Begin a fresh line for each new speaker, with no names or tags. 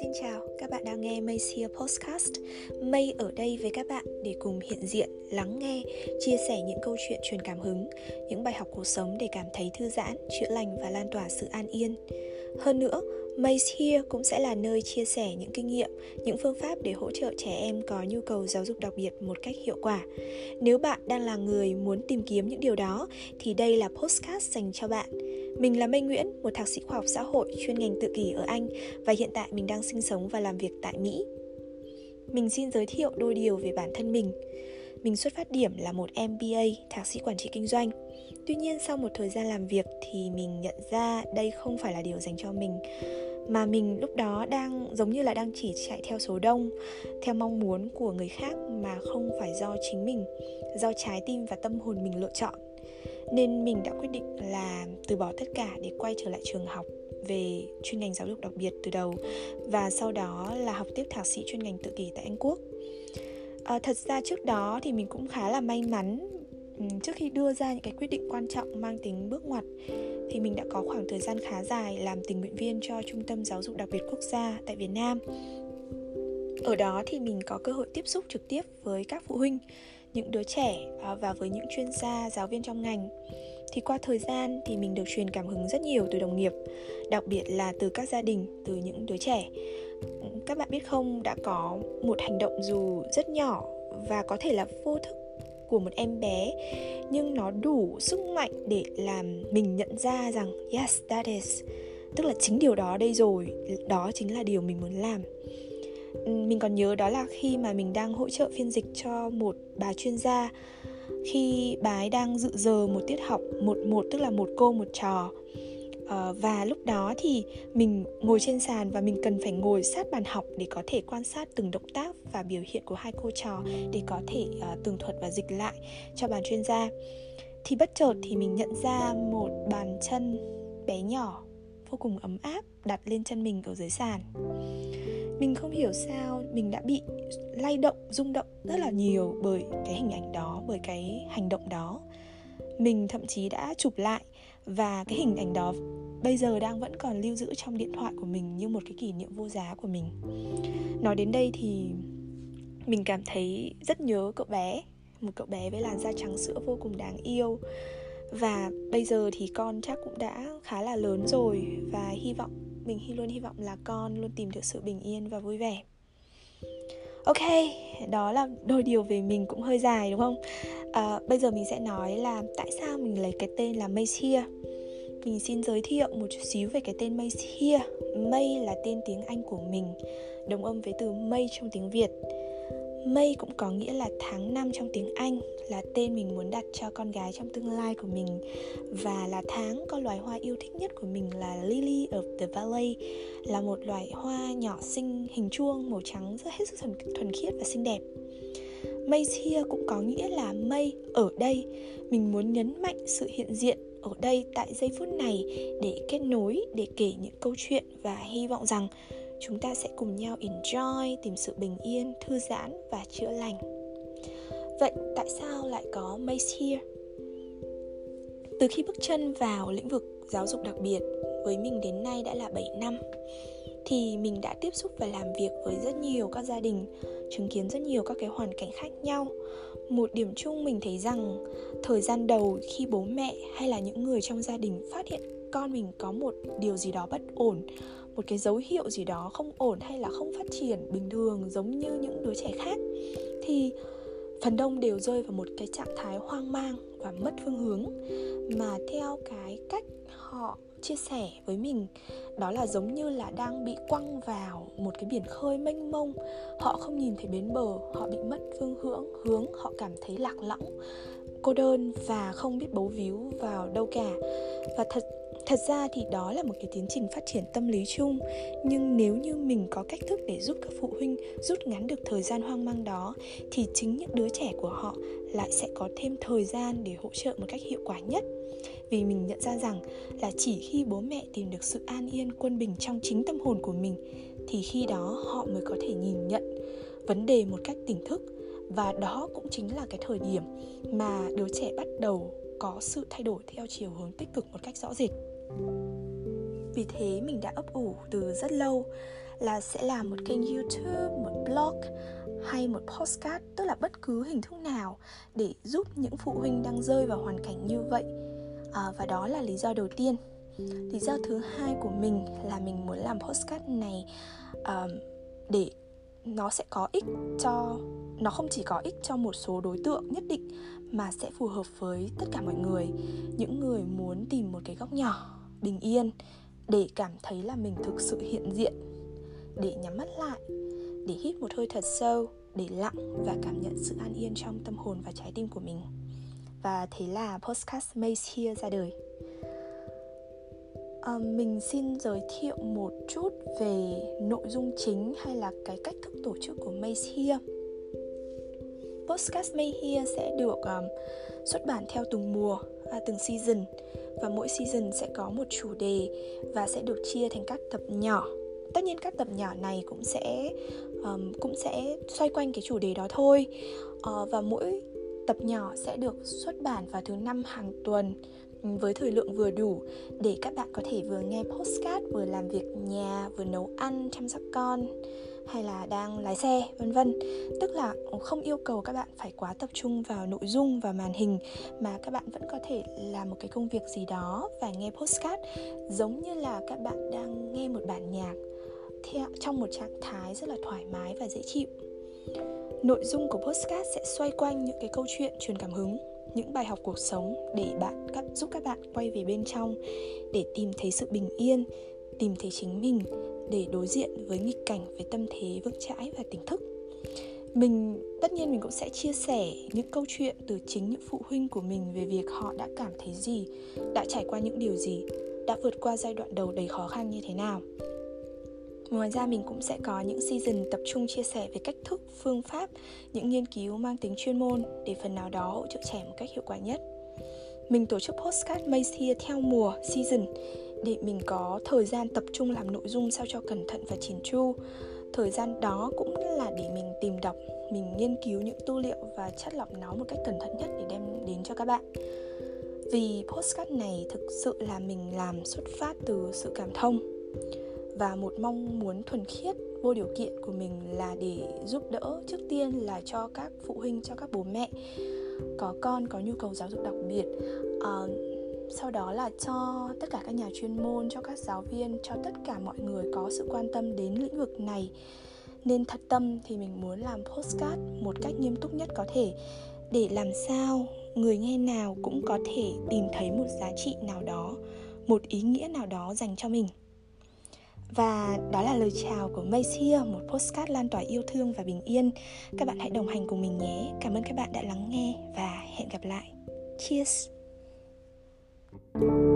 Xin chào, các bạn đang nghe Mây Podcast. Mây ở đây với các bạn để cùng hiện diện, lắng nghe, chia sẻ những câu chuyện truyền cảm hứng, những bài học cuộc sống để cảm thấy thư giãn, chữa lành và lan tỏa sự an yên. Hơn nữa, Maze Here cũng sẽ là nơi chia sẻ những kinh nghiệm, những phương pháp để hỗ trợ trẻ em có nhu cầu giáo dục đặc biệt một cách hiệu quả. Nếu bạn đang là người muốn tìm kiếm những điều đó thì đây là postcard dành cho bạn. Mình là Mây Nguyễn, một thạc sĩ khoa học xã hội chuyên ngành tự kỷ ở Anh và hiện tại mình đang sinh sống và làm việc tại Mỹ. Mình xin giới thiệu đôi điều về bản thân mình. Mình xuất phát điểm là một MBA, thạc sĩ quản trị kinh doanh. Tuy nhiên sau một thời gian làm việc thì mình nhận ra đây không phải là điều dành cho mình mà mình lúc đó đang giống như là đang chỉ chạy theo số đông theo mong muốn của người khác mà không phải do chính mình do trái tim và tâm hồn mình lựa chọn nên mình đã quyết định là từ bỏ tất cả để quay trở lại trường học về chuyên ngành giáo dục đặc biệt từ đầu và sau đó là học tiếp thạc sĩ chuyên ngành tự kỷ tại Anh Quốc. À, thật ra trước đó thì mình cũng khá là may mắn Ừ, trước khi đưa ra những cái quyết định quan trọng mang tính bước ngoặt thì mình đã có khoảng thời gian khá dài làm tình nguyện viên cho trung tâm giáo dục đặc biệt quốc gia tại Việt Nam. Ở đó thì mình có cơ hội tiếp xúc trực tiếp với các phụ huynh, những đứa trẻ à, và với những chuyên gia, giáo viên trong ngành. Thì qua thời gian thì mình được truyền cảm hứng rất nhiều từ đồng nghiệp, đặc biệt là từ các gia đình, từ những đứa trẻ. Các bạn biết không, đã có một hành động dù rất nhỏ và có thể là vô thức của một em bé, nhưng nó đủ sức mạnh để làm mình nhận ra rằng, yes, that is, tức là chính điều đó đây rồi, đó chính là điều mình muốn làm. Mình còn nhớ đó là khi mà mình đang hỗ trợ phiên dịch cho một bà chuyên gia, khi bà ấy đang dự giờ một tiết học, một một, tức là một cô, một trò uh, và lúc đó thì mình ngồi trên sàn và mình cần phải ngồi sát bàn học để có thể quan sát từng động tác và biểu hiện của hai cô trò để có thể uh, tường thuật và dịch lại cho bàn chuyên gia. Thì bất chợt thì mình nhận ra một bàn chân bé nhỏ vô cùng ấm áp đặt lên chân mình ở dưới sàn. Mình không hiểu sao mình đã bị lay động rung động rất là nhiều bởi cái hình ảnh đó bởi cái hành động đó. Mình thậm chí đã chụp lại và cái hình ảnh đó bây giờ đang vẫn còn lưu giữ trong điện thoại của mình như một cái kỷ niệm vô giá của mình. Nói đến đây thì mình cảm thấy rất nhớ cậu bé, một cậu bé với làn da trắng sữa vô cùng đáng yêu. Và bây giờ thì con chắc cũng đã khá là lớn rồi và hy vọng, mình hy, luôn hy vọng là con luôn tìm được sự bình yên và vui vẻ. Ok, đó là đôi điều về mình cũng hơi dài, đúng không? À, bây giờ mình sẽ nói là tại sao mình lấy cái tên là Maze Here. Mình xin giới thiệu một chút xíu về cái tên Maze Here. May là tên tiếng Anh của mình đồng âm với từ mây trong tiếng Việt. May cũng có nghĩa là tháng năm trong tiếng Anh là tên mình muốn đặt cho con gái trong tương lai của mình. Và là tháng con loài hoa yêu thích nhất của mình là Lily of the Valley là một loài hoa nhỏ xinh hình chuông màu trắng rất hết sức thuần, thuần khiết và xinh đẹp. Mây here cũng có nghĩa là mây ở đây. Mình muốn nhấn mạnh sự hiện diện ở đây tại giây phút này để kết nối, để kể những câu chuyện và hy vọng rằng chúng ta sẽ cùng nhau enjoy, tìm sự bình yên, thư giãn và chữa lành. Vậy tại sao lại có Maze Here? Từ khi bước chân vào lĩnh vực giáo dục đặc biệt, với mình đến nay đã là 7 năm thì mình đã tiếp xúc và làm việc với rất nhiều các gia đình, chứng kiến rất nhiều các cái hoàn cảnh khác nhau. Một điểm chung mình thấy rằng thời gian đầu khi bố mẹ hay là những người trong gia đình phát hiện con mình có một điều gì đó bất ổn một cái dấu hiệu gì đó không ổn hay là không phát triển bình thường giống như những đứa trẻ khác thì phần đông đều rơi vào một cái trạng thái hoang mang và mất phương hướng mà theo cái cách họ chia sẻ với mình, đó là giống như là đang bị quăng vào một cái biển khơi mênh mông. Họ không nhìn thấy bến bờ, họ bị mất phương hướng hướng họ cảm thấy lạc lõng, cô đơn và không biết bấu víu vào đâu cả. Và thật thật ra thì đó là một cái tiến trình phát triển tâm lý chung, nhưng nếu như mình có cách thức để giúp các phụ huynh rút ngắn được thời gian hoang mang đó, thì chính những đứa trẻ của họ lại sẽ có thêm thời gian để hỗ trợ một cách hiệu quả nhất. Vì mình nhận ra rằng là chỉ khi bố mẹ tìm được sự an yên, quân bình trong chính tâm hồn của mình, thì khi đó họ mới có thể nhìn nhận vấn đề một cách tỉnh thức. Và đó cũng chính là cái thời điểm mà đứa trẻ bắt đầu có sự thay đổi theo chiều hướng tích cực một cách rõ rệt. Vì thế mình đã ấp ủ từ rất lâu là sẽ làm một kênh youtube một blog hay một postcard tức là bất cứ hình thức nào để giúp những phụ huynh đang rơi vào hoàn cảnh như vậy. À, và đó là lý do đầu tiên. Lý do thứ hai của mình là mình muốn làm postcard này uh, để nó sẽ có ích cho, nó không chỉ có ích cho một số đối tượng nhất định, mà sẽ phù hợp với tất cả mọi người. Những người muốn tìm một cái góc nhỏ, bình yên, để cảm thấy là mình thực sự hiện diện, để nhắm mắt lại, để hít một hơi thật sâu, để lặng và cảm nhận sự an yên trong tâm hồn và trái tim của mình. Và thế là podcast Maze Here ra đời à, mình xin giới thiệu một chút về nội dung chính hay là cái cách thức tổ chức của Maze Here podcast Maze Here sẽ được um, xuất bản theo từng mùa à, từng season. Và mỗi season sẽ có một chủ đề và sẽ được chia thành các tập nhỏ. Tất nhiên các tập nhỏ này cũng sẽ um, cũng sẽ xoay quanh cái chủ đề đó thôi. Uh, và mỗi tập nhỏ sẽ được xuất bản vào thứ năm hàng tuần với thời lượng vừa đủ để các bạn có thể vừa nghe postcard, vừa làm việc nhà, vừa nấu ăn, chăm sóc con, hay là đang lái xe, vân vân. Tức là không yêu cầu các bạn phải quá tập trung vào nội dung và màn hình, mà các bạn vẫn có thể làm một cái công việc gì đó và nghe postcard, giống như là các bạn đang nghe một bản nhạc theo, trong một trạng thái rất là thoải mái và dễ chịu nội dung của postcard sẽ xoay quanh những cái câu chuyện truyền cảm hứng, những bài học cuộc sống để bạn các giúp các bạn quay về bên trong để tìm thấy sự bình yên, tìm thấy chính mình, để đối diện với nghịch cảnh, với tâm thế vững chãi và tỉnh thức. Mình, tất nhiên mình cũng sẽ chia sẻ những câu chuyện từ chính những phụ huynh của mình về việc họ đã cảm thấy gì, đã trải qua những điều gì, đã vượt qua giai đoạn đầu đầy khó khăn như thế nào. Ngoài ra mình cũng sẽ có những season tập trung chia sẻ về cách thức, phương pháp, những nghiên cứu mang tính chuyên môn để phần nào đó hỗ trợ trẻ một cách hiệu quả nhất. Mình tổ chức postcard Maze Here theo mùa, season để mình có thời gian tập trung làm nội dung sao cho cẩn thận và chỉn chu. Thời gian đó cũng là để mình tìm đọc, mình nghiên cứu những tư liệu và chất lọc nó một cách cẩn thận nhất để đem đến cho các bạn. Vì postcard này thực sự là mình làm xuất phát từ sự cảm thông và một mong muốn thuần khiết vô điều kiện của mình là để giúp đỡ trước tiên là cho các phụ huynh cho các bố mẹ có con có nhu cầu giáo dục đặc biệt. Uh, sau đó là cho tất cả các nhà chuyên môn cho các giáo viên cho tất cả mọi người có sự quan tâm đến lĩnh vực này. Nên thật tâm thì mình muốn làm postcard một cách nghiêm túc nhất có thể để làm sao người nghe nào cũng có thể tìm thấy một giá trị nào đó một ý nghĩa nào đó dành cho mình. Và đó là lời chào của Mace một postcard lan tỏa yêu thương và bình yên. Các bạn hãy đồng hành cùng mình nhé. Cảm ơn các bạn đã lắng nghe và hẹn gặp lại. Cheers! thank you